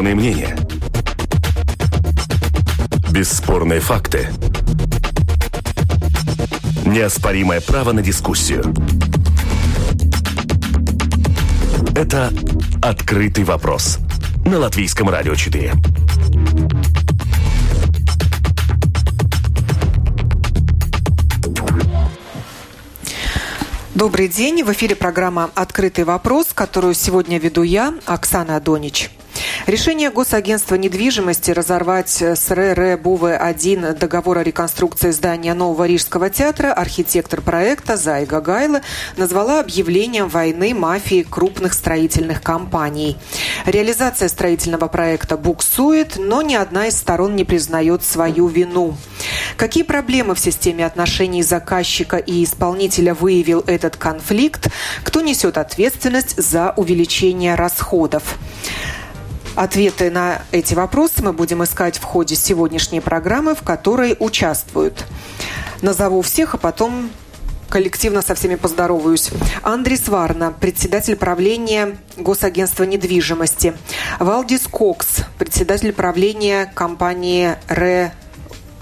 Бесспорные мнения. Бесспорные факты. Неоспоримое право на дискуссию. Это «Открытый вопрос» на Латвийском радио 4. Добрый день. В эфире программа «Открытый вопрос», которую сегодня веду я, Оксана Адонич. Решение Госагентства недвижимости разорвать с РР Буве-1 договор о реконструкции здания Нового Рижского театра архитектор проекта Зайга Гайла назвала объявлением войны мафии крупных строительных компаний. Реализация строительного проекта буксует, но ни одна из сторон не признает свою вину. Какие проблемы в системе отношений заказчика и исполнителя выявил этот конфликт? Кто несет ответственность за увеличение расходов? Ответы на эти вопросы мы будем искать в ходе сегодняшней программы, в которой участвуют. Назову всех, а потом коллективно со всеми поздороваюсь. Андрис Варна, председатель правления Госагентства недвижимости. Валдис Кокс, председатель правления компании «Ре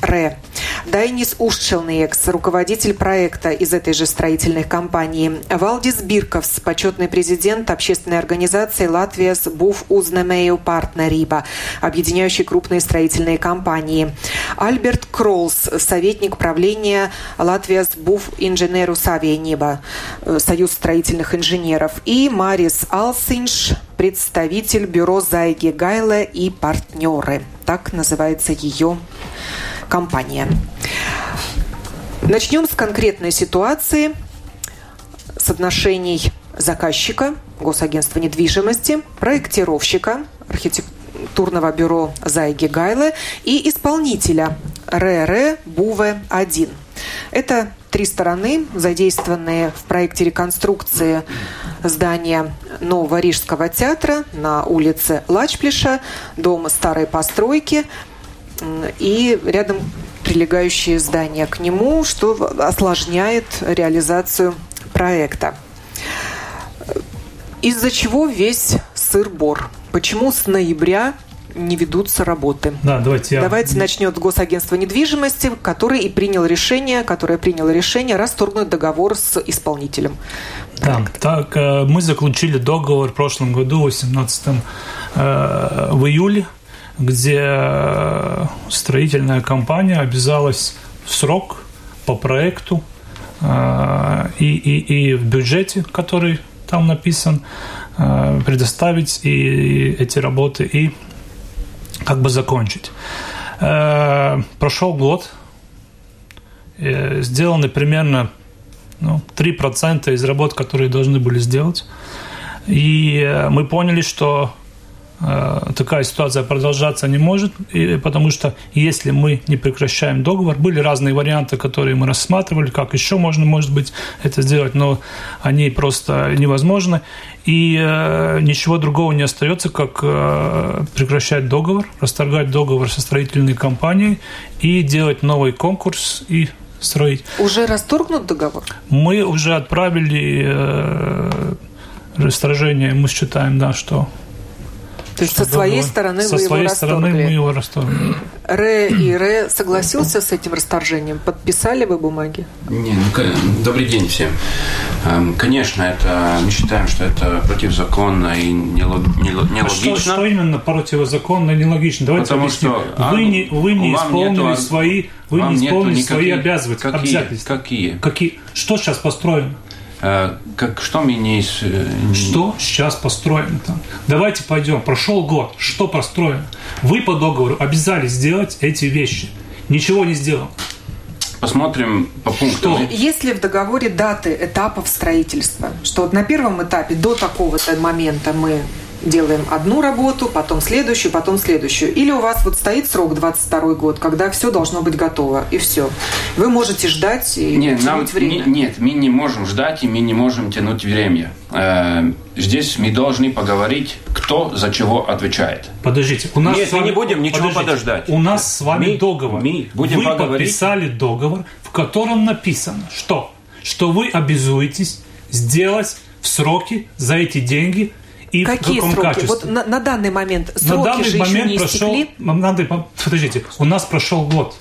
Ре. Дайнис Ушчелнекс, руководитель проекта из этой же строительной компании. Валдис Бирковс, почетный президент общественной организации «Латвияс Буф Узнамею Партнериба», объединяющей крупные строительные компании. Альберт Кролс, советник правления «Латвияс Буф Инженеру Савиениба», э, Союз строительных инженеров. И Марис Алсинш, представитель бюро Зайги Гайла и партнеры. Так называется ее компания. Начнем с конкретной ситуации, с отношений заказчика, Госагентства недвижимости, проектировщика, архитектурного бюро Зайги Гайле и исполнителя РР Буве-1. Это три стороны, задействованные в проекте реконструкции здания Нового Рижского театра на улице Лачплиша, дома старой постройки – и рядом прилегающие здания к нему, что осложняет реализацию проекта. Из-за чего весь сыр-бор? Почему с ноября не ведутся работы. Да, давайте я... Давайте начнет Госагентство недвижимости, который и принял решение, которое приняло решение расторгнуть договор с исполнителем. Да, так, э, мы заключили договор в прошлом году, 18 э, в июле где э, строительная компания обязалась в срок по проекту э, и, и, и в бюджете, который там написан, э, предоставить и эти работы и как бы закончить. Прошел год, сделаны примерно ну, 3% из работ, которые должны были сделать. И мы поняли, что такая ситуация продолжаться не может, и, потому что если мы не прекращаем договор, были разные варианты, которые мы рассматривали, как еще можно, может быть, это сделать, но они просто невозможны, и э, ничего другого не остается, как э, прекращать договор, расторгать договор со строительной компанией и делать новый конкурс и строить. Уже расторгнут договор? Мы уже отправили э, расторжение, мы считаем, да, что то есть со своей стороны со вы своей его стороны мы его расторгли. Ре и Ре согласился с этим расторжением? Подписали вы бумаги? Не, ну, добрый день всем. Эм, конечно, это мы считаем, что это противозаконно и нелогично. А что, что именно противозаконно и нелогично? Давайте Потому объясним. Что, а, вы не, вы не исполнили нету, свои, вы не исполнили свои обязательства. Какие? обязательства. Какие? Какие? Что сейчас построено? Э, как, что мне не... Что сейчас построено там? Давайте пойдем. Прошел год. Что построено? Вы по договору обязались сделать эти вещи. Ничего не сделал. Посмотрим по пунктам. Что? Есть ли в договоре даты этапов строительства? Что вот на первом этапе до такого-то момента мы делаем одну работу, потом следующую, потом следующую. Или у вас вот стоит срок 22 год, когда все должно быть готово, и все. Вы можете ждать и нет, нам, время. Не, нет, мы не можем ждать, и мы не можем тянуть время. Э, здесь мы должны поговорить, кто за чего отвечает. Подождите, у нас Нет, вами, мы не будем ничего подождать. У нас с вами мы, договор. Мы будем вы поговорить. подписали договор, в котором написано, что? Что вы обязуетесь сделать в сроки за эти деньги и Какие в каком сроки? качестве. Вот на, на данный момент сроки на данный же момент еще не прошел, истекли. надо, подождите, у нас прошел год.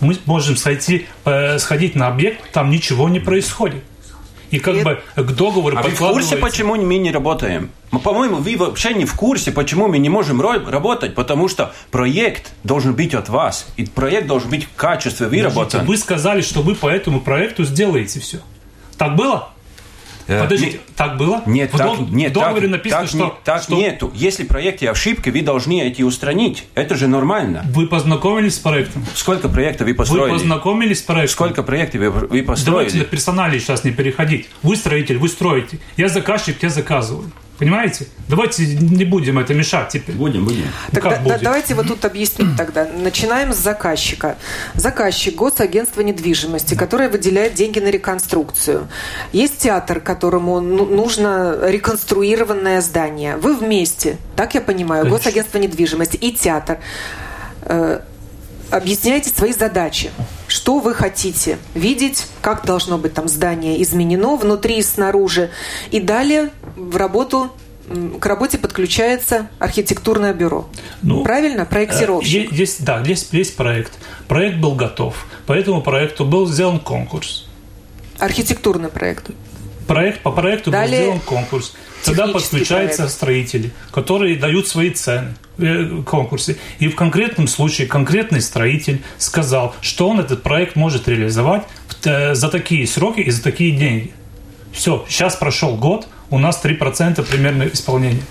Мы можем сойти, э, сходить на объект, там ничего не происходит. И как И- бы к договору А вы в курсе, почему мы не работаем? По-моему, вы вообще не в курсе, почему мы не можем работать, потому что проект должен быть от вас, и проект должен быть в качестве выработан. Вы сказали, что вы по этому проекту сделаете все. Так было? Э, Подождите, не- так было? Нет, в, так, дог- нет, в договоре так, написано, так, что, не- так что нету. Если в проекте ошибки, вы должны эти устранить. Это же нормально. вы познакомились с проектом. Сколько проектов вы Вы построили? познакомились с проектом. Сколько проектов вы, вы Давайте на построили? персонале сейчас не переходить. Вы строитель, вы строите. Я заказчик, я заказываю. Понимаете? Давайте не будем это мешать теперь. Будем, будем. Ну, как да- будет? давайте вот тут объясним тогда. Начинаем с заказчика. Заказчик – Госагентство недвижимости, которое выделяет деньги на реконструкцию. Есть театр, которому ну- нужно реконструированное здание. Вы вместе, так я понимаю, Конечно. Госагентство недвижимости и театр. Э, Объясняйте свои задачи. Что вы хотите видеть, как должно быть там здание изменено внутри и снаружи. И далее в работу к работе подключается архитектурное бюро. Ну, Правильно? Проектировщик. Э, Есть, да, есть, есть проект. Проект был готов. По этому проекту был сделан конкурс. Архитектурный проект. Проект, по проекту Далее был сделан конкурс. Тогда подключаются проект. строители, которые дают свои цены э, в конкурсе. И в конкретном случае конкретный строитель сказал, что он этот проект может реализовать э, за такие сроки и за такие деньги. Все, сейчас прошел год, у нас 3% примерно исполнения.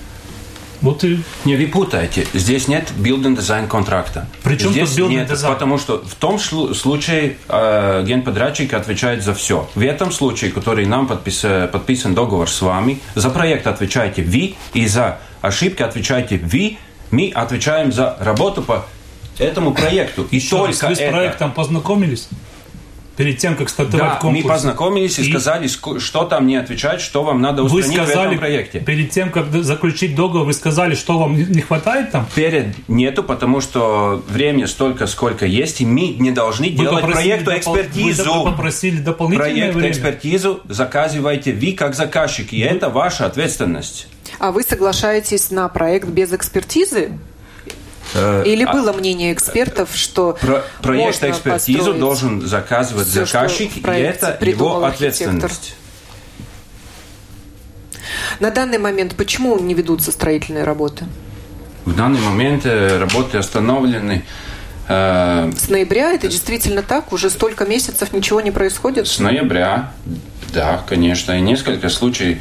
Вот и Не, вы путаете. Здесь нет building design контракта. При чем Здесь тут нет, design? потому что в том случае э, генподрядчик отвечает за все. В этом случае, который нам подпис- подписан договор с вами, за проект отвечаете вы, и за ошибки отвечаете вы. Мы отвечаем за работу по этому проекту. И Еще раз, только вы с это. проектом познакомились перед тем, как стартовать Да, конкурс? мы познакомились и, И- сказали, ск- что там не отвечать, что вам надо Вы устранить в сказали, этом проекте. перед тем, как заключить договор, вы сказали, что вам не- хватает там? Перед нету, потому что время столько, сколько есть, и мы не должны Вы делать проекту допол- экспертизу. Вы попросили дополнительное Проект время. экспертизу заказываете вы как заказчик, и это ваша ответственность. А вы соглашаетесь на проект без экспертизы? Или а- было мнение экспертов, что Про- проект экспертизу должен заказывать что заказчик, и это его архитектор? ответственность. На данный момент почему не ведутся строительные работы? В данный момент э, работы остановлены. Э, С ноября это действительно так? Уже столько месяцев ничего не происходит? С ноября, да, конечно, и несколько случаев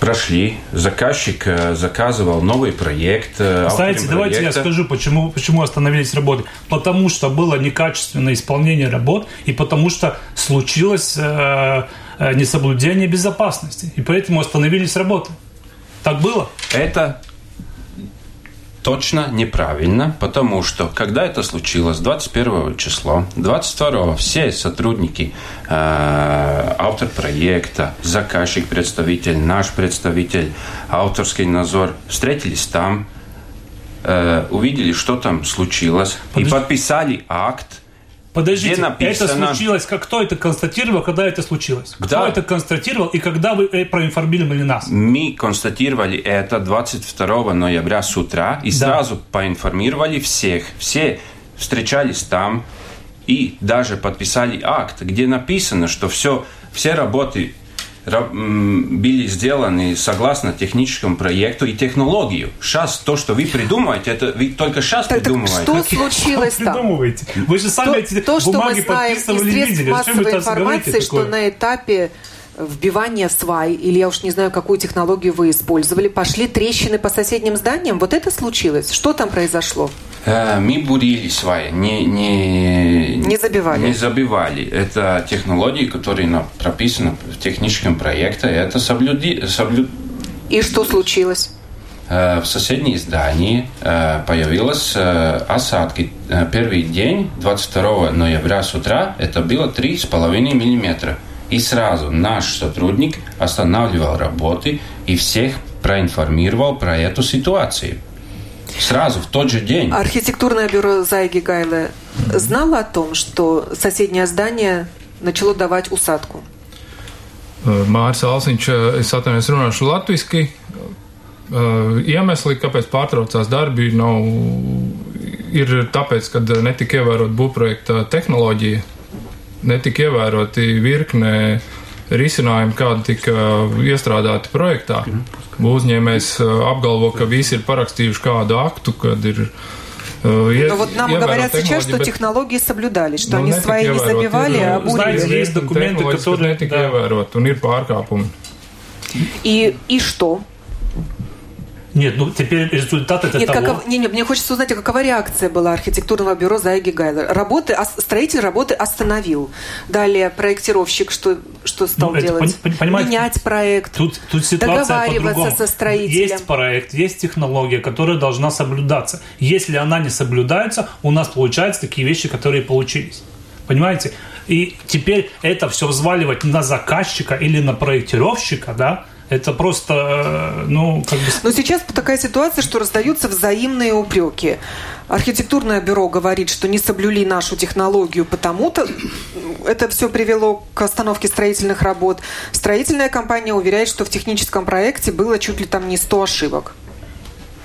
прошли. Заказчик э, заказывал новый проект. э, Знаете, автором давайте я проекта. скажу, почему, почему остановились работы. Потому что было некачественное исполнение работ, и потому что случилось э, э, несоблюдение безопасности. И поэтому остановились работы. Так было? Это точно неправильно, потому что когда это случилось, 21 числа, 22 все сотрудники, э, автор проекта, заказчик, представитель, наш представитель, авторский надзор встретились там, э, увидели, что там случилось, Подожди. и подписали акт. Подождите, это случилось, как кто это констатировал, когда это случилось? Кто Да. это констатировал и когда вы э, проинформировали нас? Мы констатировали это 22 ноября с утра и Да. сразу поинформировали всех. Все встречались там и даже подписали акт, где написано, что все, все работы были сделаны согласно техническому проекту и технологию. Сейчас то, что вы придумаете, это вы только сейчас Так, придумываете. что случилось там? придумываете? Вы же сами То, эти то, что мы бумаги знаем из средств видели. Массовой информации, что на этапе вбивания свай, или я уж не знаю, какую технологию вы использовали, пошли трещины по соседним зданиям. Вот это случилось? Что там произошло? Э, Мы бурили сваи, не, не, Не забивали. Не забивали. Это технологии, которые прописаны в техническом проекте. Это соблюди, соблю- И что случилось? Э, В соседнем здании э, появилась э, осадки. Первый день, 22 ноября с утра, это было 3,5 миллиметра. И сразу наш сотрудник останавливал работы и всех проинформировал про эту ситуацию. Сразу, в тот же день. Архитектурное бюро Зайги Гайле знало о том, что соседнее здание начало давать усадку? Mārcis Alsiņš, es atvainojos, runāšu latviski. Iemesli, kāpēc pārtraucās darbi, nav, ir tāpēc, ka netika ievērot būvprojekta tehnoloģija, netika ievēroti virknē risinājumi, kādi tika iestrādāti projektā. Uzņēmējs apgalvo, ka visi ir parakstījuši kādu aktu, kad ir Но ну, вот нам говорят сейчас, что технологии соблюдали, что они свои не забивали, а Знаете, есть документы, которые... Да. И, и что? Нет, ну теперь результат это Нет, того... Каков... Не, не, мне хочется узнать, а какова реакция была архитектурного бюро Зайги Гайлер. Работы, строитель работы остановил. Далее проектировщик что, что стал ну, делать? Это, понимаете, Менять проект, тут, тут ситуация договариваться со строителем. Есть проект, есть технология, которая должна соблюдаться. Если она не соблюдается, у нас получаются такие вещи, которые получились. Понимаете? И теперь это все взваливать на заказчика или на проектировщика, да, это просто, э, ну, как бы... Но сейчас такая ситуация, что раздаются взаимные упреки. Архитектурное бюро говорит, что не соблюли нашу технологию, потому-то это все привело к остановке строительных работ. Строительная компания уверяет, что в техническом проекте было чуть ли там не 100 ошибок.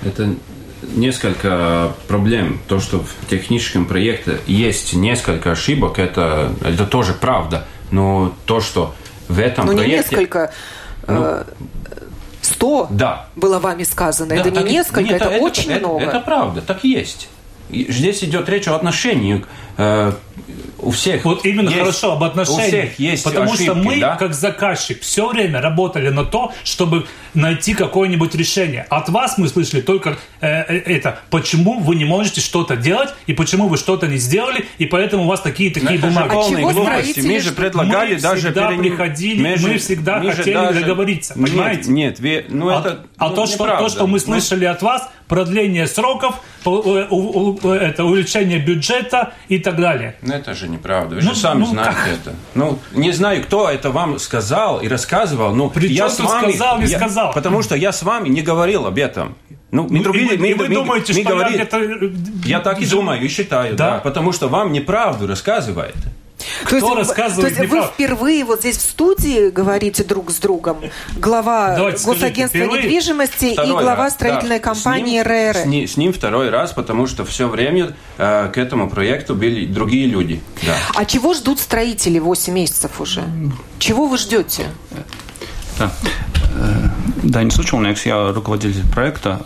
Это несколько проблем. То, что в техническом проекте есть несколько ошибок, это, это тоже правда. Но то, что в этом Но проекте... не несколько ну, 100 да. было вами сказано. Да, это не несколько, нет, это, это очень это, много. Это, это правда, так есть. Здесь идет речь о отношении э, у всех. Вот именно есть, хорошо об отношениях. У всех есть Потому ошибки, что мы, да? как заказчик, все время работали на то, чтобы найти какое-нибудь решение. От вас мы слышали только э, э, это, почему вы не можете что-то делать, и почему вы что-то не сделали, и поэтому у вас такие такие это бумаги. А чего глупости. Мы же предлагали мы даже всегда перен... приходили, мы, же, мы всегда мы хотели даже... договориться, понимаете? Нет, нет, ну а, это а ну, то, что, то, что мы слышали от вас, продление сроков, это увеличение бюджета и так далее. Ну это же неправда. Вы ну, же сами ну, знаете как? это. Ну не знаю, кто это вам сказал и рассказывал. Ну При я с вами, сказал, не я, сказал. Потому что я с вами не говорил об этом. Ну, мы ну, другие, и мы, и вы мы, думаете, мы что говорили, я где-то... Я так и думаю, и считаю, да. да потому что вам неправду рассказывает. Кто то есть, рассказывает То есть вы впервые вот здесь в студии говорите друг с другом, глава Давайте Госагентства скажите, недвижимости и глава раз, строительной да. компании с ним, РР. С ним, с ним второй раз, потому что все время э, к этому проекту были другие люди. Да. А чего ждут строители 8 месяцев уже? Чего вы ждете? Да. Данис Учелнекс, я руководитель проекта,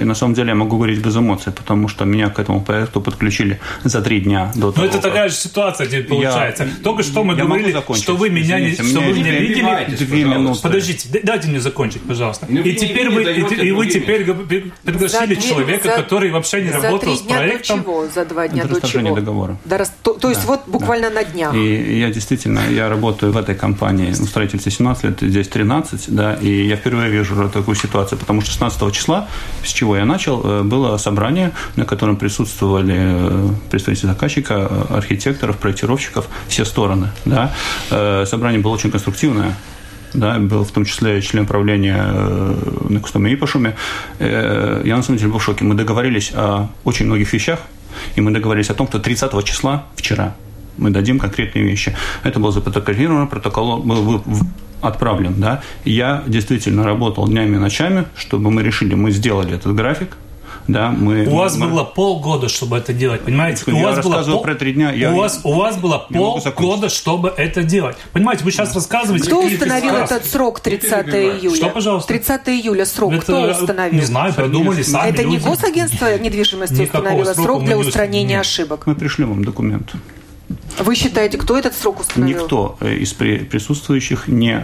и на самом деле я могу говорить без эмоций, потому что меня к этому проекту подключили за три дня до того. Ну, это такая же ситуация теперь получается. Я, Только что мы говорили, что вы меня Извините, не, что вы меня видели. Две минуты. Подождите, дайте мне закончить, пожалуйста. Ну, и теперь вы, и, и вы теперь пригласили за человека, за, который вообще не работал с проектом. До чего? За два дня до чего? договора. Да, то, то есть да, вот буквально да. на днях. И я действительно, я работаю в этой компании в строительстве 17 лет, здесь 13, да, и я впервые вижу такую ситуацию, потому что 16 числа, с чего я начал, было собрание, на котором присутствовали представители заказчика, архитекторов, проектировщиков, все стороны. Да. Собрание было очень конструктивное, да, был в том числе член правления на Кустаме Ипашуме. Я на самом деле был в шоке. Мы договорились о очень многих вещах, и мы договорились о том, что 30 числа, вчера, мы дадим конкретные вещи. Это было запротоколировано, протокол был отправлен, да. Я действительно работал днями и ночами, чтобы мы решили, мы сделали этот график, да, мы, у вас мы... было полгода, чтобы это делать, понимаете? Я у вас было пол... про три дня. Я... У, вас, у вас было полгода, чтобы это делать. Понимаете, вы сейчас рассказываете... Кто установил этот срок 30 июля? Что, пожалуйста? 30 июля срок это, кто установил? Не знаю, придумали сами Это люди. не госагентство недвижимости установило срок для устранения ошибок? Мы пришли вам документ. Вы считаете, кто этот срок установил? Никто из присутствующих не,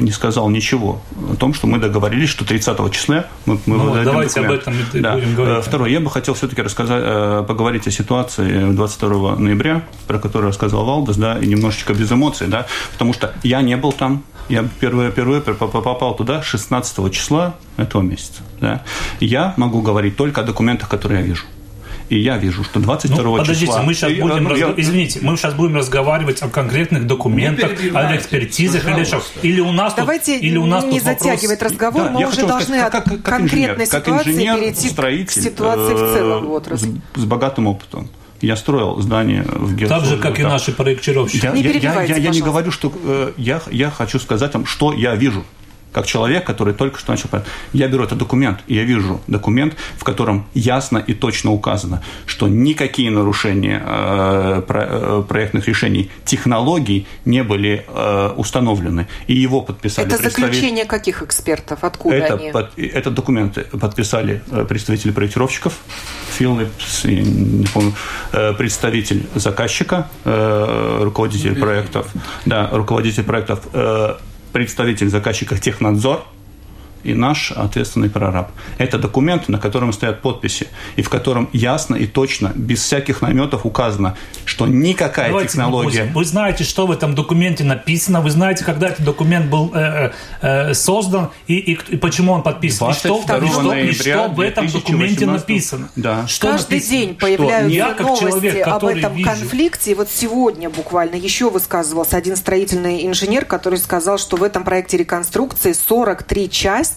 не сказал ничего о том, что мы договорились, что 30 числа мы, мы ну, Давайте документ. об этом да. будем говорить. Второе, я бы хотел все-таки рассказать, поговорить о ситуации 22 ноября, про которую рассказал Валдес, да, и немножечко без эмоций, да, потому что я не был там, я впервые, впервые попал туда 16 числа этого месяца. Да. Я могу говорить только о документах, которые я вижу. И я вижу, что 22 ну, подождите, числа... мы сейчас будем... Ну, разго... я... Извините, мы сейчас будем разговаривать о конкретных документах, о экспертизах или что. Или у нас Давайте тут, или у нас не тут затягивать вопрос... разговор, да, мы уже должны сказать, как, как, как конкретной инженер, ситуации инженер, перейти строитель, к ситуации в целом в отрасли. С, с богатым опытом. Я строил здание в Герцог. Так же, как и наши проектировщики. Я, не я, я, я, я не говорю, что э, я, я хочу сказать вам, что я вижу как человек, который только что начал... Я беру этот документ, и я вижу документ, в котором ясно и точно указано, что никакие нарушения э, э, проектных решений технологий не были э, установлены. И его подписали... Это заключение каких экспертов? Откуда это, они? Под, этот документ подписали э, представители проектировщиков, Philips, не помню, э, представитель заказчика, э, руководитель проектов, да, руководитель проектов представитель заказчика Технадзор и наш ответственный прораб. Это документ, на котором стоят подписи, и в котором ясно и точно, без всяких наметов указано, что никакая Давайте технология... Вы знаете, что в этом документе написано, вы знаете, когда этот документ был э, э, создан и, и, и почему он подписан. И что, и что, и что в этом документе написано. Да. Что Каждый написано? день появляются как новости человек, об этом вижу, конфликте. И вот сегодня буквально еще высказывался один строительный инженер, который сказал, что в этом проекте реконструкции 43 части,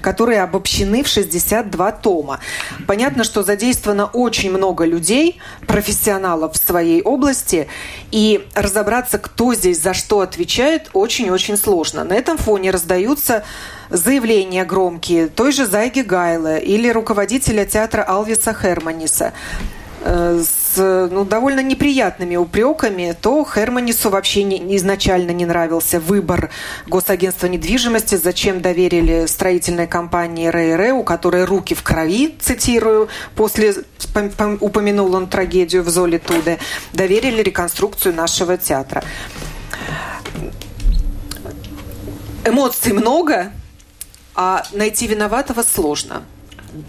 которые обобщены в 62 тома. Понятно, что задействовано очень много людей, профессионалов в своей области, и разобраться, кто здесь за что отвечает, очень-очень сложно. На этом фоне раздаются заявления громкие той же Зайги Гайла или руководителя театра Алвиса Херманиса с ну, довольно неприятными упреками, то Херманису вообще не, изначально не нравился выбор Госагентства недвижимости, зачем доверили строительной компании РР, у которой руки в крови, цитирую, после упомянул он трагедию в Золе Туде, доверили реконструкцию нашего театра. Эмоций много, а найти виноватого сложно.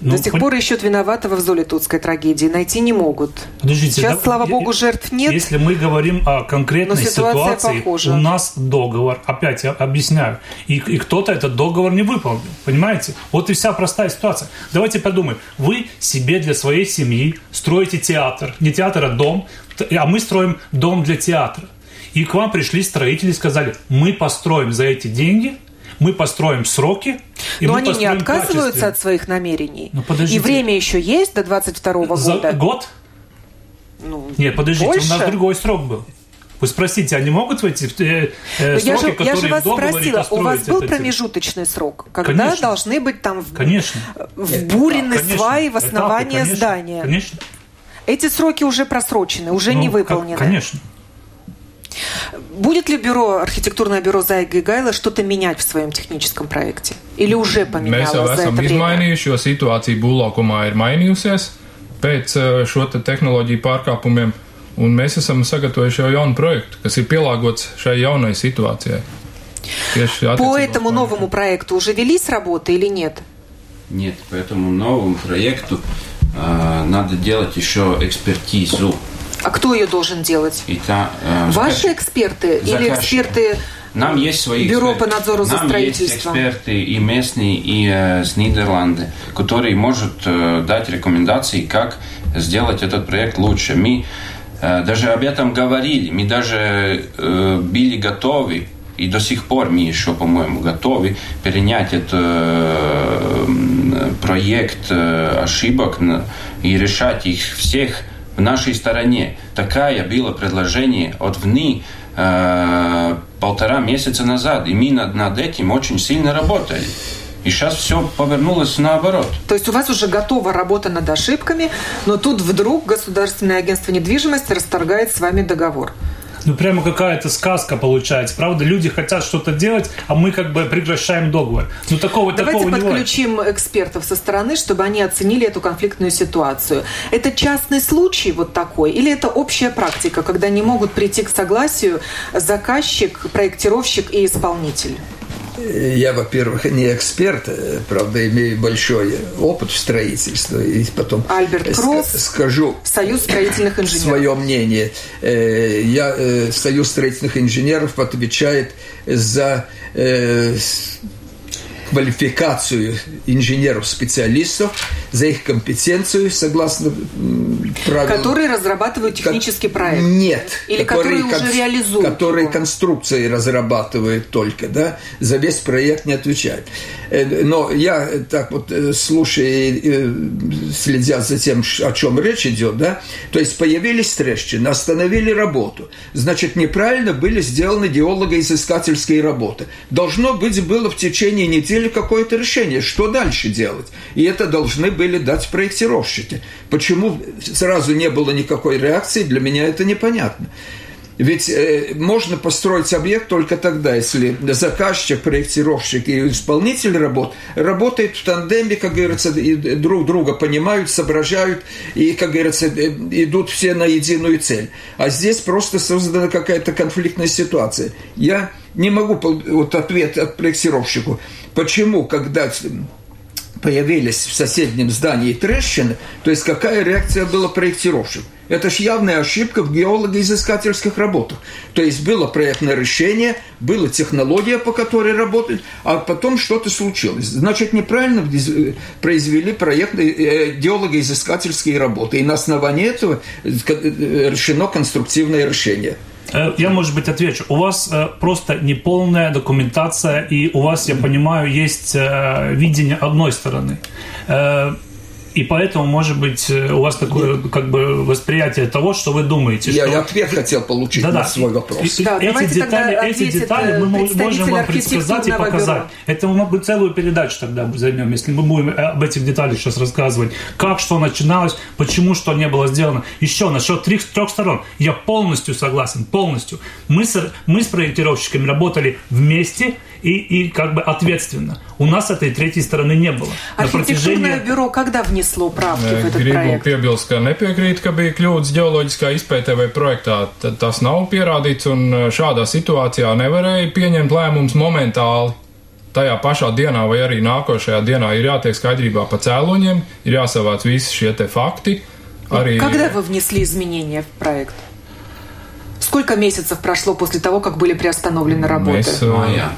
Ну, До сих пон... пор ищут виноватого в Золитутской трагедии. Найти не могут. Подождите, Сейчас, да, слава богу, жертв нет. Если мы говорим о конкретной ситуации, похожа. у нас договор, опять я объясняю, и, и кто-то этот договор не выполнил. Понимаете? Вот и вся простая ситуация. Давайте подумаем. Вы себе для своей семьи строите театр. Не театр, а дом. А мы строим дом для театра. И к вам пришли строители и сказали, мы построим за эти деньги – мы построим сроки. И Но они не отказываются от своих намерений. Ну, подождите. И время еще есть до 22 -го За года. год? Ну, Нет, подождите, больше? у нас другой срок был. Вы спросите, они могут войти в э, э, я сроки, же, которые я же вас спросила, у вас был промежуточный срок, когда конечно. должны быть там в, конечно. вбурены конечно. сваи в основание конечно. здания? Конечно. Эти сроки уже просрочены, уже ну, не выполнены. Конечно. Будет ли бюро, архитектурное бюро Зайга и Гайла что-то менять в своем техническом проекте? Или уже поменялось Mēs jau за esam это время? izmainījuši, jo situācija būvlaukumā ir mainījusies pēc eh, šo te tehnoloģiju pārkāpumiem, un mēs esam sagatavojuši jau jaunu projektu, kas ir pielāgots šai jaunai situācijai. Tieši По этому новому проекту уже велись работы или нет? Нет, по этому новому проекту э, надо делать еще экспертизу. А кто ее должен делать? Та, э, Ваши заказ- эксперты или заказчик. эксперты Нам есть свои Бюро эксперты. по надзору за Нам строительством? есть эксперты и местные, и э, с Нидерланды, которые могут э, дать рекомендации, как сделать этот проект лучше. Мы э, даже об этом говорили, мы даже э, были готовы, и до сих пор мы еще, по-моему, готовы перенять этот э, м, проект э, ошибок и решать их всех нашей стороне. Такая было предложение от ВНИ э, полтора месяца назад, и мы над, над этим очень сильно работали. И сейчас все повернулось наоборот. То есть у вас уже готова работа над ошибками, но тут вдруг Государственное агентство недвижимости расторгает с вами договор. Ну, прямо какая-то сказка получается. Правда, люди хотят что-то делать, а мы как бы прекращаем договор. Ну, такого, Давайте такого не подключим экспертов со стороны, чтобы они оценили эту конфликтную ситуацию. Это частный случай вот такой, или это общая практика, когда не могут прийти к согласию заказчик, проектировщик и исполнитель? Я, во-первых, не эксперт, э, правда, имею большой опыт в строительстве. И потом Альберт Кросс, скажу Союз строительных инженеров. свое мнение. Э, Я, э, Союз строительных инженеров отвечает за квалификацию инженеров-специалистов, за их компетенцию, согласно правилам. Которые разрабатывают технический проект? Нет. Или которые, которые уже реализуют Которые его? конструкции разрабатывают только, да, за весь проект не отвечают. Э, но я так вот э, слушая, э, следя за тем, о чем речь идет, да, то есть появились трещины, остановили работу. Значит, неправильно были сделаны геолого-изыскательские работы. Должно быть было в течение недели какое-то решение, что дальше делать. И это должны были дать проектировщики. Почему сразу не было никакой реакции, для меня это непонятно. Ведь э, можно построить объект только тогда, если заказчик, проектировщик и исполнитель работ работают в тандеме, как говорится, и друг друга понимают, соображают и, как говорится, э, идут все на единую цель. А здесь просто создана какая-то конфликтная ситуация. Я не могу вот ответ от проектировщику. Почему, когда появились в соседнем здании трещины, то есть какая реакция была проектировщик? Это же явная ошибка в геолого-изыскательских работах. То есть было проектное решение, была технология, по которой работать, а потом что-то случилось. Значит, неправильно произвели проектные э, геолого-изыскательские работы. И на основании этого э, решено конструктивное решение. Э, я, может быть, отвечу. У вас просто неполная документация, и у вас, я понимаю, есть видение одной стороны. И поэтому, может быть, э, у вас такое как бы восприятие того, что вы думаете. Я что... ответ хотел получить да, на свой вопрос. И, да, эти детали, эти детали мы можем вам предсказать и показать. Бюро. Это мы целую передачу тогда займем, если мы будем об этих деталях сейчас рассказывать. Как что начиналось, почему что не было сделано. Еще насчет трех, трех сторон. Я полностью согласен, полностью. Мы с, мы с проектировщиками работали вместе и, и как бы ответственно. У нас этой третьей стороны не было. Архитектурное протяжении... бюро когда внесло правки в этот Gribu проект? piebilst, ka nepiekrīt, ka bija kļūdas ģeoloģiskā izpētē vai projektā. Tad tas nav pierādīts, un šādā situācijā nevarēja pieņemt lēmumus momentāli. Tajā pašā dienā vai arī nākošajā dienā ir jātiek skaidrībā pa cēloņiem, ir jāsavāc visi šie te fakti. Arī... Когда вы внесли изменения в проект? Сколько месяцев прошло после того, как были приостановлены работы? Mēs, uh,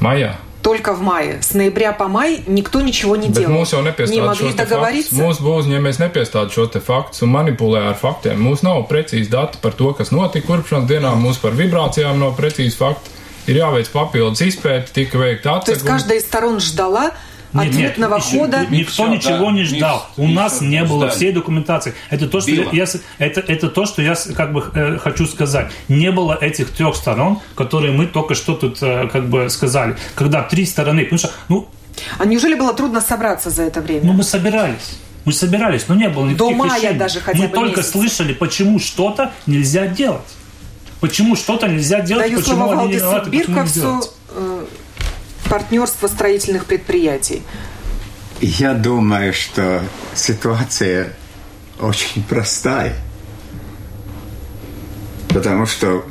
Maijā. Только в мае. С ноября по май никто ничего не Bet делал. Mums jau nepiestāda šos faktus. Mums būs, ja mēs nepiestāda šos te faktus un manipulē ar faktiem. Mums nav precīzi dati par to, kas notika kurpšanas dienā. Mums par vibrācijām nav precīzi fakti. Ir jāveic papildus изпēti, tika veikta atsekuma. То есть каждая из сторон ждала ответного нет, хода. Никто еще, ничего да, не ждал. Не, У нас не было ждали. всей документации. Это то, что я, это, это то, что я как бы э, хочу сказать. Не было этих трех сторон, которые мы только что тут э, как бы сказали. Когда три стороны, потому что, ну. А неужели было трудно собраться за это время? Ну, мы собирались. Мы собирались, но не было никаких До мая решений. даже хотя Мы бы только месяц. слышали, почему что-то нельзя делать. Почему что-то нельзя делать, Даю почему слово они не виноваты, почему не делать. Э, партнерство строительных предприятий? Я думаю, что ситуация очень простая. Потому что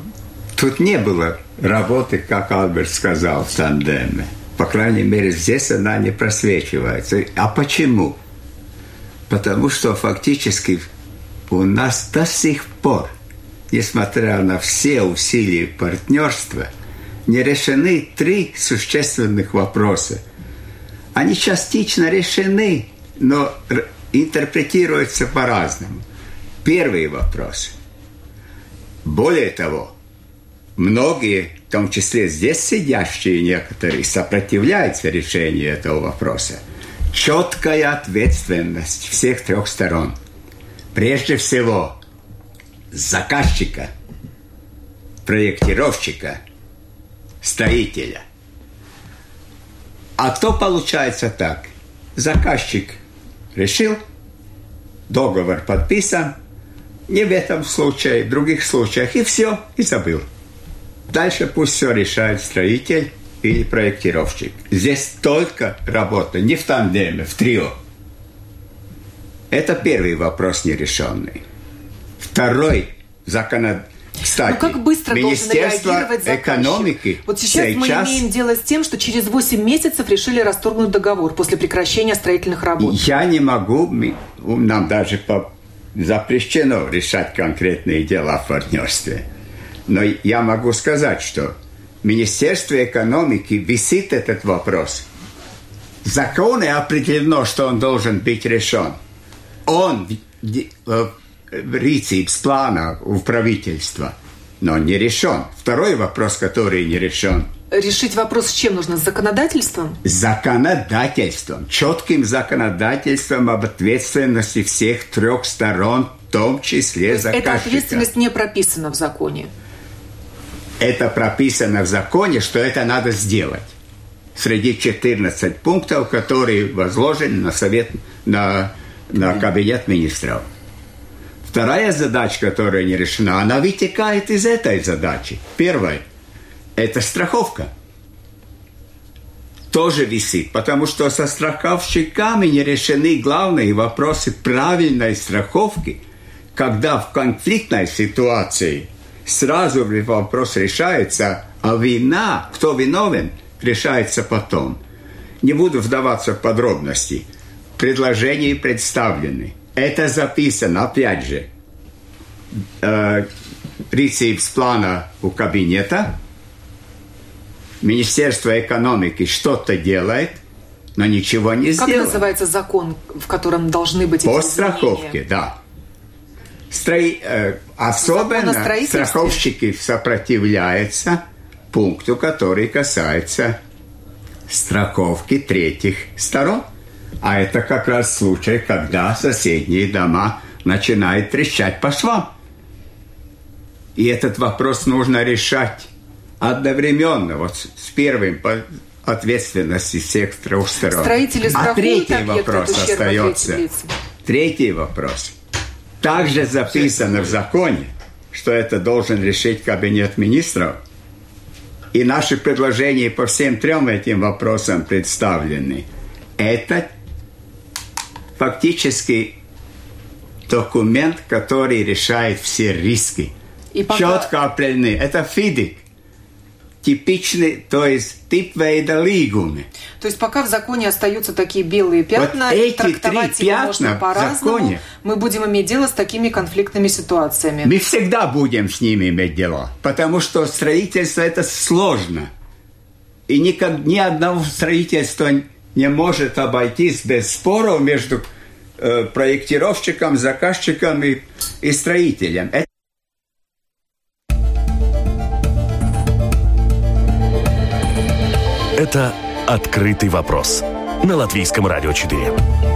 тут не было работы, как Альберт сказал, в тандеме. По крайней мере, здесь она не просвечивается. А почему? Потому что фактически у нас до сих пор, несмотря на все усилия партнерства – не решены три существенных вопроса. Они частично решены, но интерпретируются по-разному. Первый вопрос. Более того, многие, в том числе здесь сидящие некоторые, сопротивляются решению этого вопроса. Четкая ответственность всех трех сторон. Прежде всего, заказчика, проектировщика – строителя. А то получается так. Заказчик решил, договор подписан, не в этом случае, в других случаях, и все, и забыл. Дальше пусть все решает строитель или проектировщик. Здесь только работа, не в тандеме, в трио. Это первый вопрос нерешенный. Второй законодательный кстати, Но ну, как быстро Министерство должен реагировать экономики Вот сейчас, сейчас мы имеем дело с тем, что через 8 месяцев решили расторгнуть договор после прекращения строительных работ. Я не могу, нам даже по, запрещено решать конкретные дела в партнерстве. Но я могу сказать, что в Министерстве экономики висит этот вопрос. В законе определено, что он должен быть решен. Он рицепс плана у правительства, но не решен. Второй вопрос, который не решен – решить вопрос с чем нужно? С законодательством? Законодательством. Четким законодательством об ответственности всех трех сторон, в том числе То заказчика. Эта ответственность не прописана в законе? Это прописано в законе, что это надо сделать. Среди 14 пунктов, которые возложены на совет, на, на кабинет министров. Вторая задача, которая не решена, она вытекает из этой задачи. Первая – это страховка. Тоже висит, потому что со страховщиками не решены главные вопросы правильной страховки, когда в конфликтной ситуации сразу вопрос решается, а вина, кто виновен, решается потом. Не буду вдаваться в подробности. Предложения представлены. Это записано, опять же, э, рецепт плана у кабинета. Министерство экономики что-то делает, но ничего не как сделано. Как называется закон, в котором должны быть По страховке, да. Строи... Э, особенно страховщики сопротивляются пункту, который касается страховки третьих сторон. А это как раз случай, когда соседние дома начинают трещать по швам. И этот вопрос нужно решать одновременно, вот с первым по ответственности всех трех сторон. Строители а третий вопрос остается. Третий вопрос. Также записано в законе, что это должен решить кабинет министров. И наши предложения по всем трем этим вопросам представлены. Это фактически документ, который решает все риски. И пока... Четко определены. Это ФИДИК. Типичный, то есть тип вида лигумы. То есть пока в законе остаются такие белые пятна, вот эти трактовать три его можно по-разному, мы будем иметь дело с такими конфликтными ситуациями. Мы всегда будем с ними иметь дело, потому что строительство это сложно. И никак, ни одного строительства не может обойтись без споров между э, проектировщиком, заказчиком и, и строителем. Это «Открытый вопрос» на Латвийском радио 4.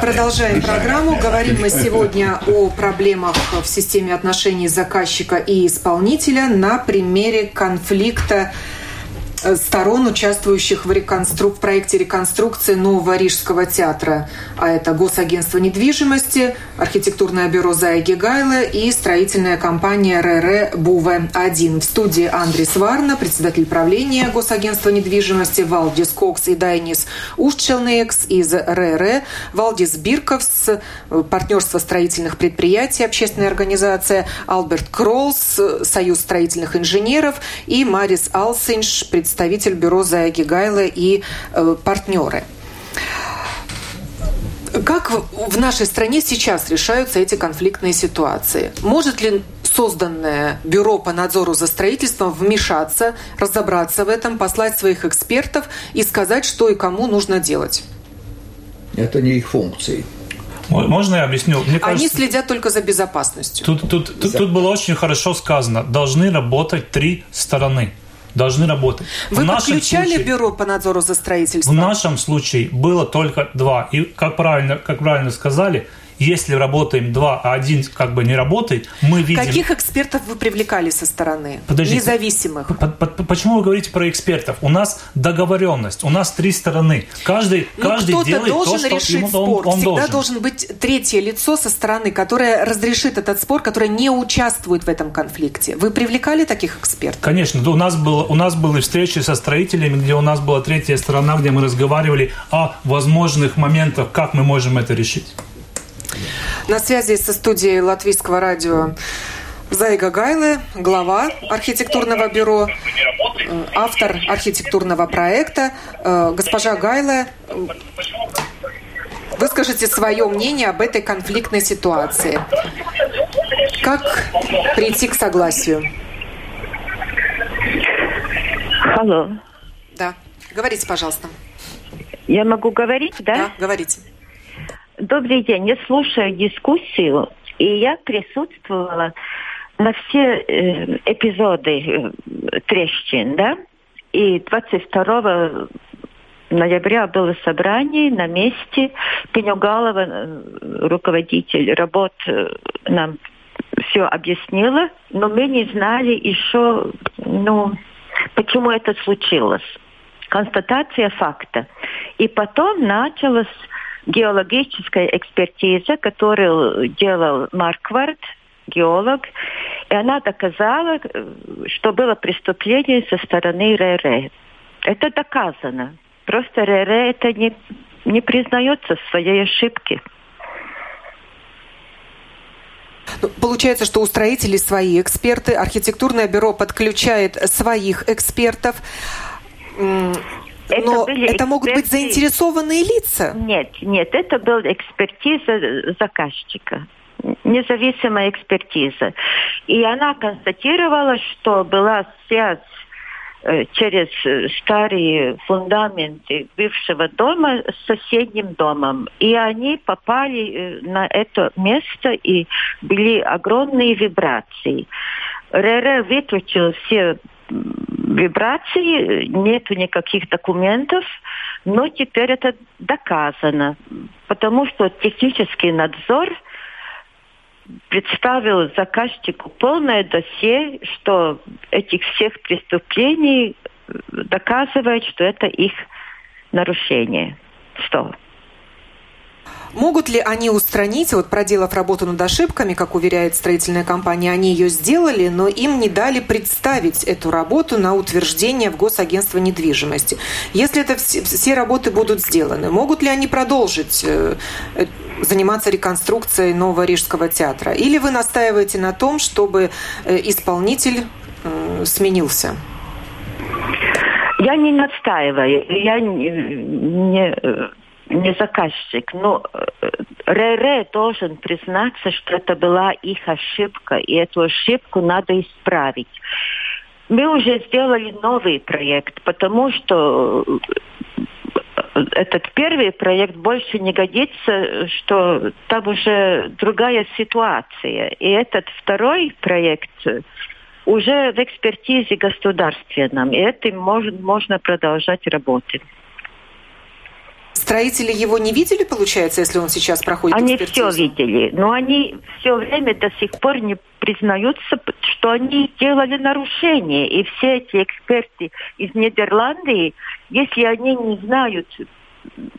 Продолжаем программу. Говорим мы сегодня о проблемах в системе отношений заказчика и исполнителя на примере конфликта сторон, участвующих в, реконструк... в проекте реконструкции нового Рижского театра. А это Госагентство недвижимости, архитектурное бюро Зайги Гайла и строительная компания RERE Būve 1. В студии Андрис Варна, председатель правления Госагентства недвижимости, Валдис Кокс и Дайнис Ушчелнекс из RERE, Валдис Бирковс, партнерство строительных предприятий, общественная организация, Алберт Кроллс, Союз строительных инженеров и Марис Алсинш, представитель представитель бюро Заяги Гайла и э, партнеры. Как в нашей стране сейчас решаются эти конфликтные ситуации? Может ли созданное бюро по надзору за строительством вмешаться, разобраться в этом, послать своих экспертов и сказать, что и кому нужно делать? Это не их функции. Можно я объясню? Мне кажется, Они следят только за безопасностью. Тут, тут, тут, тут было очень хорошо сказано. Должны работать три стороны должны работать. Вы в подключали случае, бюро по надзору за строительством? В нашем случае было только два. И, как правильно, как правильно сказали, если работаем два, а один как бы не работает, мы видим... Каких экспертов вы привлекали со стороны? Подождите, Независимых? Почему вы говорите про экспертов? У нас договоренность, у нас три стороны. Каждый, ну, каждый делает должен то, что решить ему, спор. Он, он Всегда должен. должен быть третье лицо со стороны, которое разрешит этот спор, которое не участвует в этом конфликте. Вы привлекали таких экспертов? Конечно. У нас, было, у нас были встречи со строителями, где у нас была третья сторона, где мы разговаривали о возможных моментах, как мы можем это решить. На связи со студией Латвийского радио Зайга Гайле, глава архитектурного бюро, э, автор архитектурного проекта. Э, госпожа Гайле, выскажите свое мнение об этой конфликтной ситуации. Как прийти к согласию? Алло. Да. Говорите, пожалуйста. Я могу говорить, да? Да, говорите. Добрый день. Я слушаю дискуссию, и я присутствовала на все э, эпизоды э, трещин, да? И 22 ноября было собрание на месте. Пенюгалова, э, руководитель работ, нам все объяснила, но мы не знали еще, ну, почему это случилось. Констатация факта. И потом началась геологическая экспертиза, которую делал Марквард, геолог, и она доказала, что было преступление со стороны РР. Это доказано. Просто РР это не, не признается своей ошибке. Ну, получается, что у строителей свои эксперты, архитектурное бюро подключает своих экспертов. Это Но были это могут быть эксперты- заинтересованные лица. Нет, нет, это была экспертиза заказчика, независимая экспертиза. И она констатировала, что была связь э, через э, старые фундаменты бывшего дома с соседним домом. И они попали э, на это место, и были огромные вибрации. РР выключил все м, вибрации, нету никаких документов, но теперь это доказано, потому что технический надзор представил заказчику полное досье, что этих всех преступлений доказывает, что это их нарушение. Что? Могут ли они устранить, вот проделав работу над ошибками, как уверяет строительная компания, они ее сделали, но им не дали представить эту работу на утверждение в Госагентство недвижимости. Если это все, все работы будут сделаны, могут ли они продолжить э, э, заниматься реконструкцией Нового Рижского театра? Или вы настаиваете на том, чтобы э, исполнитель э, сменился? Я не настаиваю, я не, не, заказчик, но э, РР должен признаться, что это была их ошибка, и эту ошибку надо исправить. Мы уже сделали новый проект, потому что э, этот первый проект больше не годится, что там уже другая ситуация. И этот второй проект уже в экспертизе государственном, и этим может, можно продолжать работать. Строители его не видели, получается, если он сейчас проходит Они экспертизу? все видели, но они все время до сих пор не признаются, что они сделали нарушение. И все эти эксперты из Нидерландии, если они не знают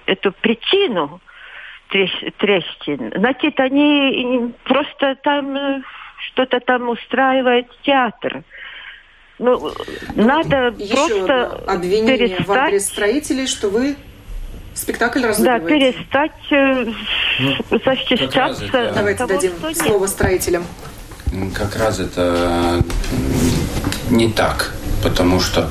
эту причину трещ- трещин, значит, они просто там э, что-то там устраивает театр. Ну, надо Еще просто одно обвинение в перестать адрес строителей, что вы спектакль Да, разыгрываете. перестать э, Ну, защищаться. это- Давайте того, дадим что нет. слово строителям. Как раз это не так. Потому что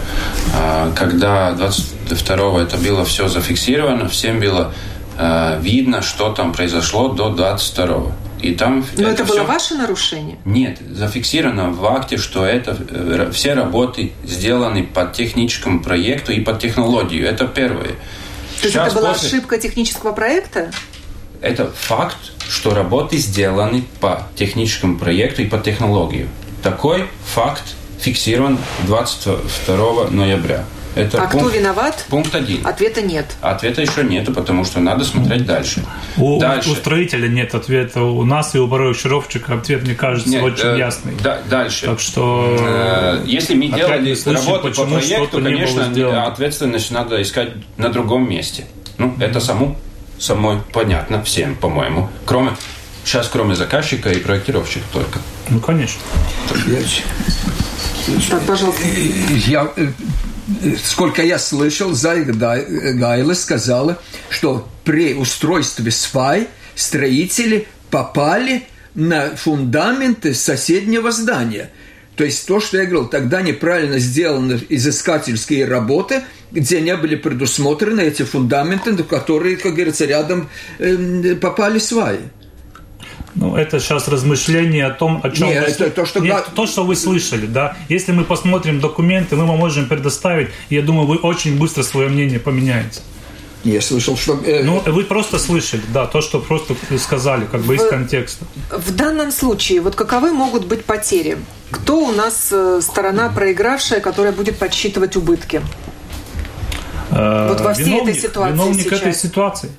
а, когда 22-го это было все зафиксировано, всем было а, видно, что там произошло до 22-го. И там Но это, было всё- ваше нарушение? Нет, зафиксировано в акте, что это э, все работы сделаны по техническому проекту и по технологии. Это первое. То есть это была после- ошибка технического проекта? Это факт, что работы сделаны по техническому проекту и по технологии. Такой факт фиксирован 22 ноября. Это а кто пункт, виноват? пункт один. Ответа нет. Ответа еще нету, потому что надо смотреть дальше. У, дальше. у строителя нет ответа. У нас и у проектировщика ответ, мне кажется, Нет, очень э, ясный. да- дальше. Так что... Э, Если мы делали случай, работу по почему проекту, конечно, ответственность надо искать на другом месте. Ну, это само, самой понятно всем, по-моему. Кроме, сейчас кроме заказчика и проектировщика только. Ну, конечно. Так, пожалуйста. Я, э, сколько я слышал, Зайга Гайла сказала, что при устройстве свай строители попали на фундаменты соседнего здания. То есть то, что я говорил, тогда неправильно сделаны изыскательские работы, где не были предусмотрены эти фундаменты, которые, как говорится, рядом э, попали сваи. Ну, это сейчас размышление о том, о чем Нет, вы... это то, что... Нет, то, что вы слышали, да. Если мы посмотрим документы, мы вам можем предоставить, я думаю, вы очень быстро свое мнение поменяете. Я слышал, что... Э... Ну, вы просто слышали, да, то, что просто сказали, как бы из контекста. В данном случае, вот каковы могут быть потери? Кто у нас э, сторона проигравшая, которая будет подсчитывать убытки? Э, вот во всей виновник, этой ситуации Виновник сейчас. этой ситуации.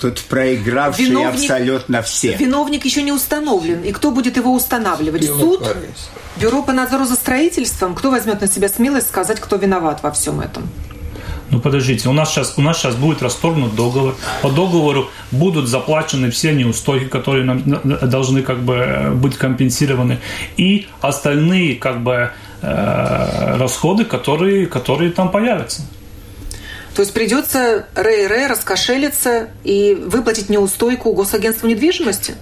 Тут проигравшие Виновник- абсолютно все. Виновник еще не установлен. И кто будет его устанавливать? Суд? Бюро по надзору за строительством? Кто возьмет на себя смелость сказать, кто виноват во всем этом? Ну подождите, у нас сейчас у нас сейчас будет расторгнут договор. По договору будут заплачены все неустойки, которые нам на- должны как бы э, быть компенсированы, и остальные как бы э, расходы, которые которые там появятся. То есть придется РЭ раскошелиться и выплатить неустойку госагентству недвижимости?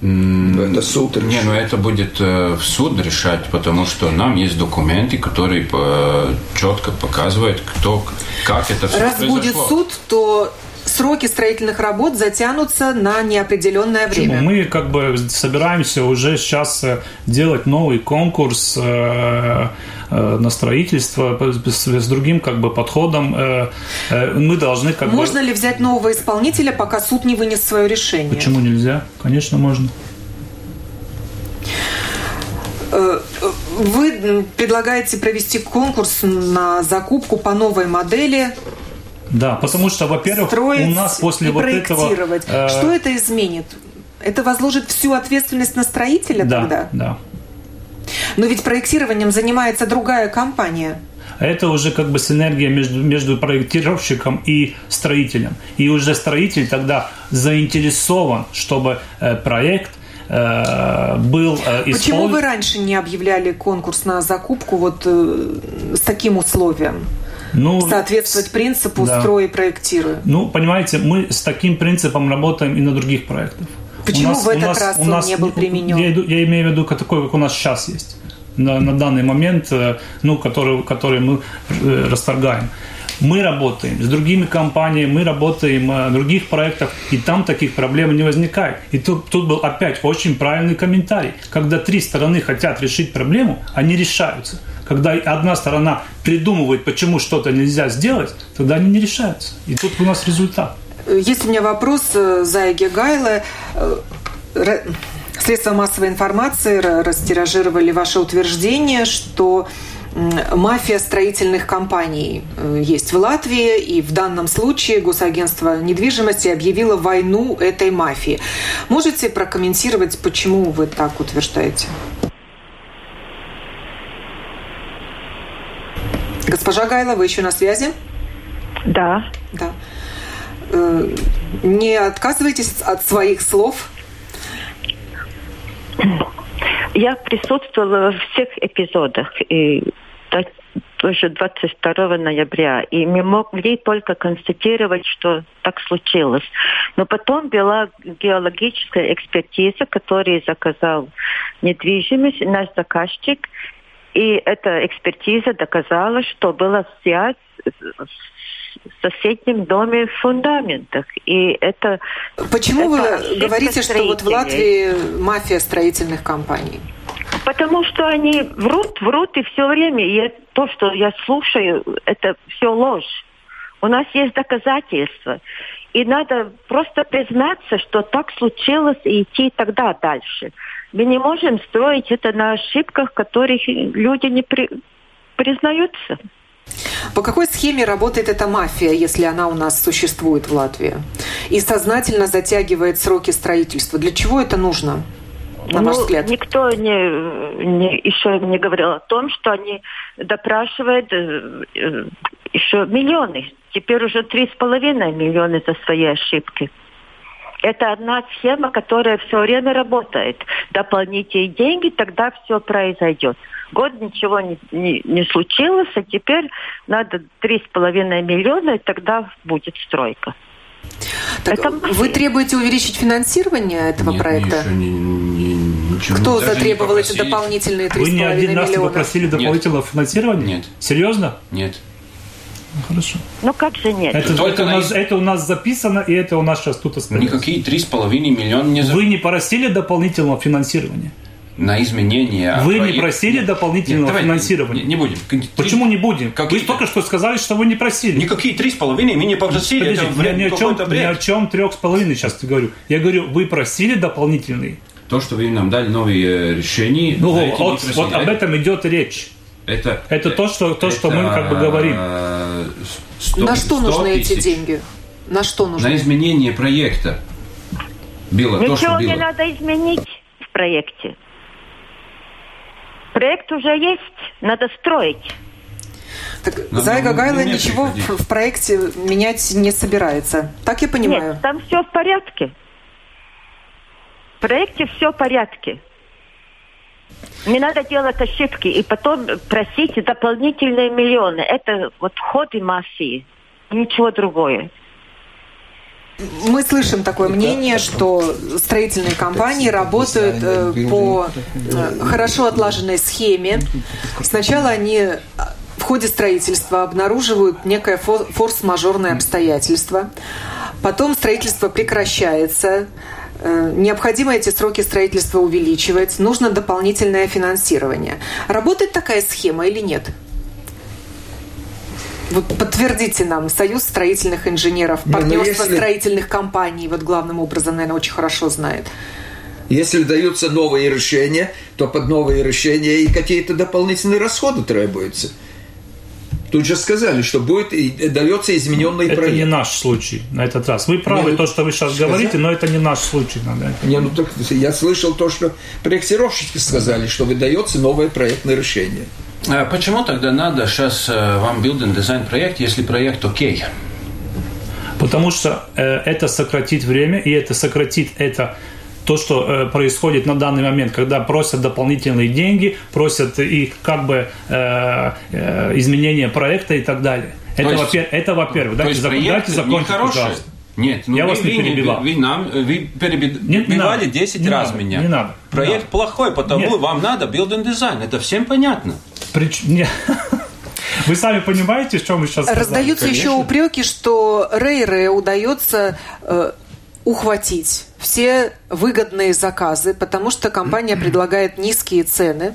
Это суд Не, ну это будет э, в суд решать, потому что нам есть документы, которые э, четко показывают, кто, как это все Раз произошло. будет суд, то сроки строительных работ затянутся на неопределенное Почему? время. Мы как бы собираемся уже сейчас э, делать новый конкурс э, э, на строительство с, с другим как бы подходом. Мы должны как Можно бы... ли взять нового исполнителя, пока суд не вынес свое решение? Почему нельзя? Конечно, можно. Вы предлагаете провести конкурс на закупку по новой модели, Да, потому что, во-первых, у нас после вот этого... э, Что это изменит? Это возложит всю ответственность на строителя Да, тогда? да. Но ведь проектированием занимается другая компания. Это уже как бы синергия между, между проектировщиком и строителем. И уже строитель тогда заинтересован, чтобы э, проект э, был э, Почему исполнен. вы раньше не объявляли конкурс на закупку вот с таким условием? Ну, Соответствовать принципу да. «строй и проектируй». Ну, понимаете, мы с таким принципом работаем и на других проектах. Почему в этот раз он не был применен? Я, иду- я имею в виду такой, как у нас сейчас есть. На, на данный момент, э, ну, который, который мы э, расторгаем. Мы работаем с другими компаниями, мы работаем э, в других проектах, и там таких проблем не возникает. И тут, тут был опять очень правильный комментарий. Когда три стороны хотят решить проблему, они решаются. Когда одна сторона придумывает, почему что-то нельзя сделать, тогда они не решаются. И тут у нас результат. Есть у меня вопрос э, Зайге Гайле. Э, Средства массовой информации ра- растиражировали ваше утверждение, что мафия строительных компаний э, есть в Латвии, и в данном случае Госагентство недвижимости объявило войну этой мафии. Можете прокомментировать, почему вы так утверждаете? Госпожа Гайла, вы еще на связи? Да. Да. Э, Не отказывайтесь от своих слов. Я присутствовала во всех эпизодах. И тоже 22 ноября. И мы могли только констатировать, что так случилось. Но потом была геологическая экспертиза, которую заказал недвижимость, наш заказчик. И эта экспертиза доказала, что была связь в соседнем доме в фундаментах. И это... Почему это вы говорите, что вот в. Латвии мафия строительных компаний? Потому что они врут, врут и все время. И то, что я слушаю, это все ложь. У нас есть доказательства. И надо просто признаться, что так случилось, и идти тогда дальше. Мы не можем строить это на ошибках, которых люди не при- признаются. По какой схеме работает эта мафия, если она у нас существует в Латвии? И сознательно затягивает сроки строительства. Для чего это нужно, на ваш Ну, взгляд? Никто не, не- еще не говорил о том, что они допрашивают э, э, еще миллионы. Теперь уже три с половиной миллиона за свои ошибки. Это одна схема, которая все время работает. Дополните деньги, тогда все произойдет. Год ничего не, не, не случилось, а теперь надо три с половиной миллиона, и тогда будет стройка. Так это вы требуете увеличить финансирование этого Нет, проекта? еще не, не- Ничего. Кто Даже не затребовал эти попросили. дополнительные Вы не 3,5 один раз не миллиона? попросили дополнительного финансирования? Нет. Серьезно? Нет. Ну, Хорошо. Ну как же нет? Это, Только это у на нас, из- это у нас записано, и это у нас сейчас тут остается. Никакие три с половиной миллиона не за... Вы не просили дополнительного финансирования? на изменения. Вы не просили Нет, дополнительного нет, давай, финансирования? Не, не будем. Почему не будем? Какие- Вы только что сказали, что вы не просили. Никакие три с половиной мы не попросили. Подождите, это я ни о чем, ни о чем трех с половиной сейчас говорю. Я говорю, вы просили дополнительные. То, что вы нам дали новые э, решения. Ну, вот, вот об этом идет речь. Это, Это то, что- то, что это, мы как бы говорим. э, сто- На что 100 нужны эти тысяч. деньги? На что нужны? На изменение проекта. Было то, что Ничего не было. надо изменить в проекте. Проект уже есть, надо строить. Так Ну, Зайга ну, Гайла нет, ничего приходи. в, в проекте менять не собирается. Так я понимаю. Нет, там все в порядке. В проекте все в порядке. Не надо делать ошибки и потом просить дополнительные миллионы. Это вот ход и массии. Ничего другое. Мы слышим такое мнение, что строительные компании работают э, по э, хорошо отлаженной схеме. Сначала они э, в ходе строительства обнаруживают некое фо- форс-мажорное обстоятельство. Потом строительство прекращается. Э, Необходимо эти сроки строительства увеличивать. Нужно дополнительное финансирование. Работает такая схема или нет? Вот подтвердите нам, Союз строительных инженеров, Не, ну партнерство если- строительных компаний, вот главным образом, наверное, очень хорошо знает. Если даются новые решения, то под новые решения и какие-то дополнительные расходы требуются. Тут же сказали, что будет и дается измененный Это проект. не наш случай на этот раз. Вы правы, Не, то, что вы сейчас сказать? говорите, но это не наш случай. Надо это Не, ну так я слышал то, что проектировщики сказали, что выдается новое проектное решение. А почему тогда надо сейчас вам building дизайн проект, если проект окей? Потому что э, это сократит время, и это сократит это то, что э, происходит на данный момент, когда просят дополнительные деньги, просят и как бы э, э, изменения проекта и так далее. Это, есть- во-пер- это во-первых. То Дайте, есть проект дайте закончить, нехороший? пожалуйста. Нет, ну Я вы, вас не вы, перебивал. Вы, нам, вы Нет, не Перебивали надо. 10 Не раз надо, меня. не надо, Проект надо. плохой, потому Нет. вам надо building дизайн. Это всем понятно. Прич- не. Вы сами понимаете, в чем мы сейчас Раздаются еще упреки, что Рейре удается э, ухватить все выгодные заказы, потому что компания предлагает низкие цены.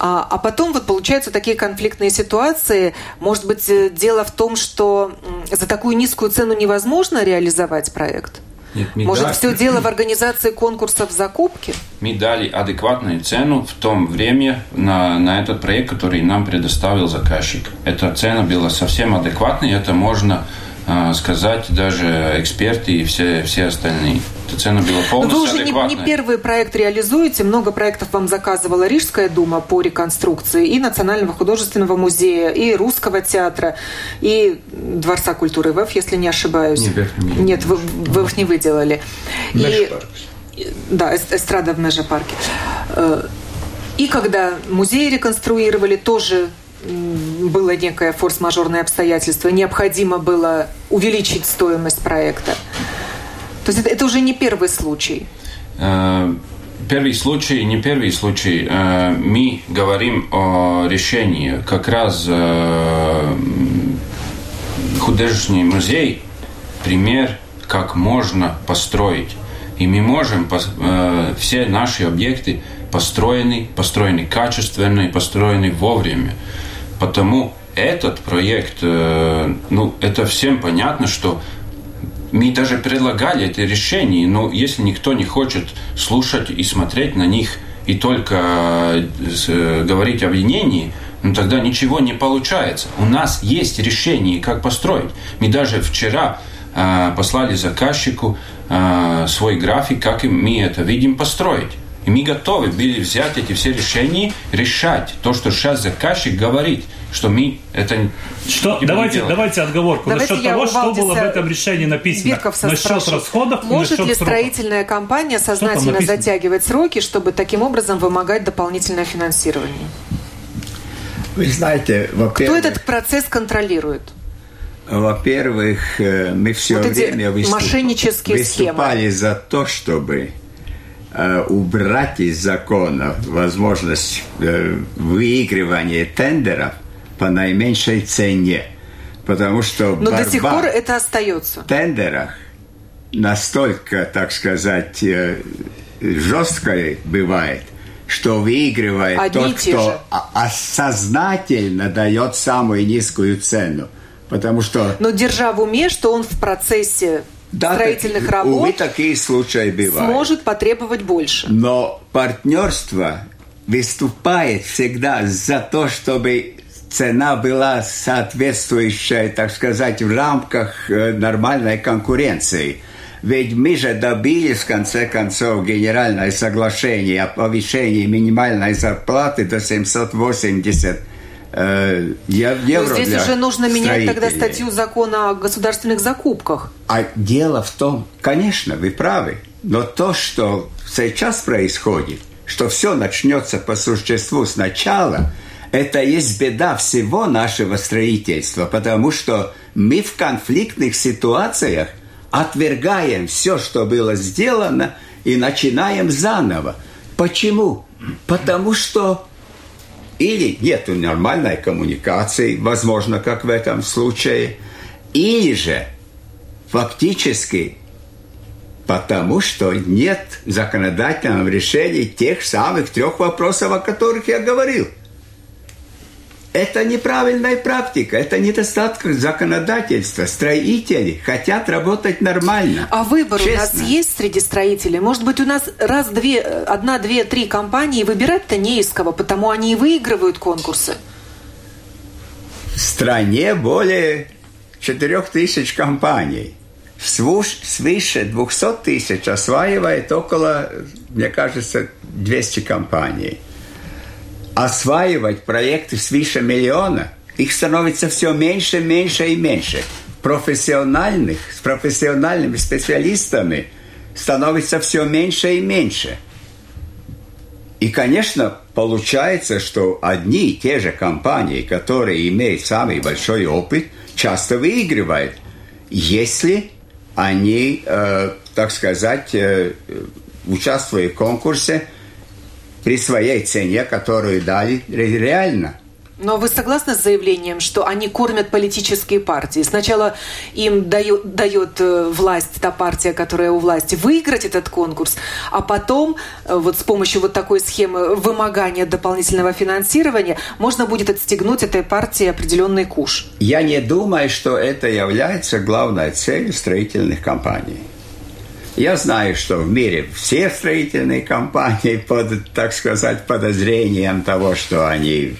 А, а потом вот получаются такие конфликтные ситуации. Может быть, э, дело в том, что за такую низкую цену невозможно реализовать проект? Нет, мы Может, все дело в организации конкурсов закупки? Мы дали адекватную цену в том время на, на этот проект, который нам предоставил заказчик. Эта цена была совсем адекватной, это можно сказать даже эксперты и все, все остальные. Эта цена была Но полностью вы уже не, адекватная. не первый проект реализуете. Много проектов вам заказывала Рижская дума по реконструкции и Национального художественного музея, и Русского театра, и Дворца культуры ВЭФ, если не ошибаюсь. Не, не- Нет, вы, вы их не выделали. И, да, эс- эстрада в Межапарке. Э, И когда музей реконструировали, тоже было некое форс-мажорное обстоятельство. Необходимо было увеличить стоимость проекта. То есть это, это уже не первый случай. Э, Первый случай, не первый случай, э, мы говорим о решении. Как раз э, художественный музей – пример, как можно построить. И мы можем, все наши объекты построены, построены качественно и построены вовремя. Потому этот проект, э, ну, это всем понятно, что мы даже предлагали это решение, но если никто не хочет слушать и смотреть на них и только э, э, говорить о обвинении, ну тогда ничего не получается. У нас есть решение, как построить. Мы даже вчера послали заказчику свой график, как мы это видим построить. И мы готовы были взять эти все решения, решать то, что сейчас заказчик говорит, что мы это Что, не давайте, делать. давайте отговорку Давайте насчет я того, что было в этом решении написано. Бирковса насчет спрошу, расходов Может насчет ли сроков. строительная компания сознательно затягивать сроки, чтобы таким образом вымогать дополнительное финансирование? Вы знаете, Кто во-первых, этот процесс контролирует? во-первых, э, мы все Вот время выступ- мошеннические выступали за то, чтобы э, убрать из закона возможность э, выигрывания тендеров по наименьшей цене. Потому что Но до сих пор это остается. В тендерах настолько, так сказать, э, жесткой бывает, что выигрывает Одни тот, кто осознательно дает самую низкую цену. Потому что... Но держа в уме, что он в процессе да, строительных так, работ увы, такие случаи бывают. сможет потребовать больше. Но партнерство выступает всегда за то, чтобы цена была соответствующая, так сказать, в рамках э, нормальной конкуренции. Ведь мы же добились, в конце концов, генеральное соглашение о повышении минимальной зарплаты до 780 э, евро Но здесь для уже нужно менять тогда статью закона о государственных закупках. А дело в том, конечно, вы правы, но то, что сейчас происходит, что все начнется по существу сначала, это есть беда всего нашего строительства, потому что мы в конфликтных ситуациях отвергаем все, что было сделано, и начинаем заново. Почему? Потому что или нет нормальной коммуникации, возможно, как в этом случае, или же фактически потому, что нет законодательного решения тех самых трех вопросов, о которых я говорил. Это неправильная практика, это недостаток законодательства. Строители хотят работать нормально. А выбор честно. у нас есть среди строителей? Может быть, у нас раз, две, одна, две, три компании выбирать-то не из кого, потому они и выигрывают конкурсы? В стране более 4 тысяч компаний. Свыше 200 тысяч осваивает около, мне кажется, 200 компаний осваивать проекты свыше миллиона, их становится все меньше, меньше и меньше. Профессиональных, с профессиональными специалистами становится все меньше и меньше. И, конечно, получается, что одни и те же компании, которые имеют самый большой опыт, часто выигрывают, если они, э, так сказать, э, участвуя в конкурсе, при своей цене, которую дали реально. Но вы согласны с заявлением, что они кормят политические партии? Сначала им дает, дает э, власть та партия, которая у власти, выиграть этот конкурс, а потом э, вот с помощью вот такой схемы вымогания дополнительного финансирования можно будет отстегнуть этой партии определенный куш. Я не думаю, что это является главной целью строительных компаний. Я знаю, что в мире все строительные компании под, так сказать, подозрением того, что они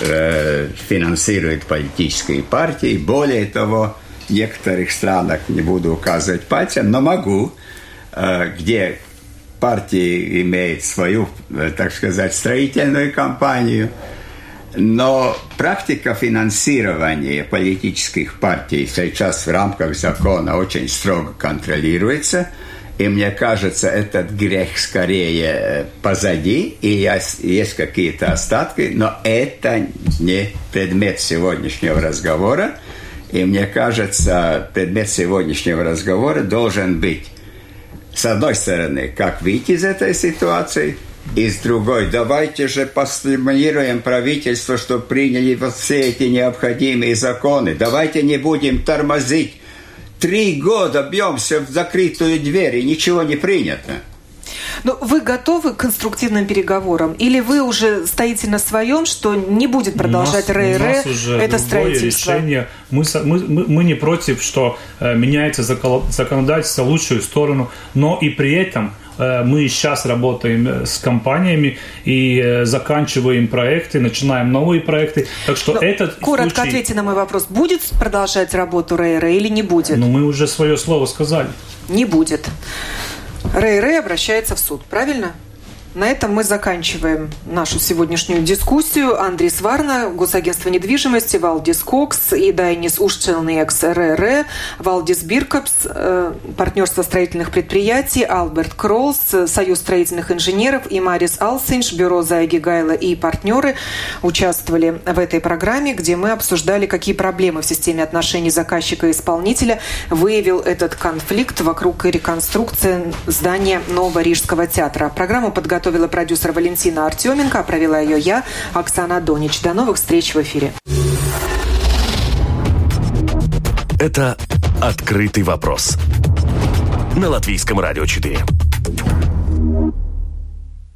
э, финансируют политические партии. Более того, в некоторых странах, не буду указывать пальцем, но могу, э, где партии имеют свою, э, так сказать, строительную компанию, но практика финансирования политических партий сейчас в рамках закона очень строго контролируется – и мне кажется, этот грех скорее э, позади, и есть какие-то остатки, но это не предмет сегодняшнего разговора. И мне кажется, предмет сегодняшнего разговора должен быть, с одной стороны, как выйти из этой ситуации, и с другой, давайте же постимулируем правительство, чтобы приняли вот все эти необходимые законы. Давайте не будем тормозить три года бьемся в закрытую дверь, и ничего не принято. Но ну, вы готовы к конструктивным переговорам? Или вы уже стоите на своем, что не будет продолжать РР это строительство? решение. Мы, мы, мы не против, что э, меняется законодательство в лучшую сторону, но и при этом мы сейчас работаем э, с компаниями и э, заканчиваем проекты, начинаем новые проекты. Так что Но ну, этот коротко случай... ответьте на мой вопрос. Будет продолжать работу РЭРа или не будет? Ну, мы уже свое слово сказали. Не будет. RERE обращается в суд, правильно? На этом мы заканчиваем нашу сегодняшнюю дискуссию. Андрис Варна, Госагентство недвижимости, Валдис Кокс и Дайнис Ушчелниекс RERE, Валдис Биркапс, э, партнерство строительных предприятий, Алберт Кролс, Союз строительных инженеров и Марис Алсинш, Бюро Зайги Гайла и партнеры участвовали в этой программе, где мы обсуждали, какие проблемы в системе отношений заказчика и исполнителя выявил этот конфликт вокруг реконструкции здания Нового Рижского театра. Программу подготовили подготовила продюсер Валентина Артеменко, а провела ее я, Оксана Донич. До новых встреч в эфире. Это «Открытый вопрос» на Латвийском радио 4.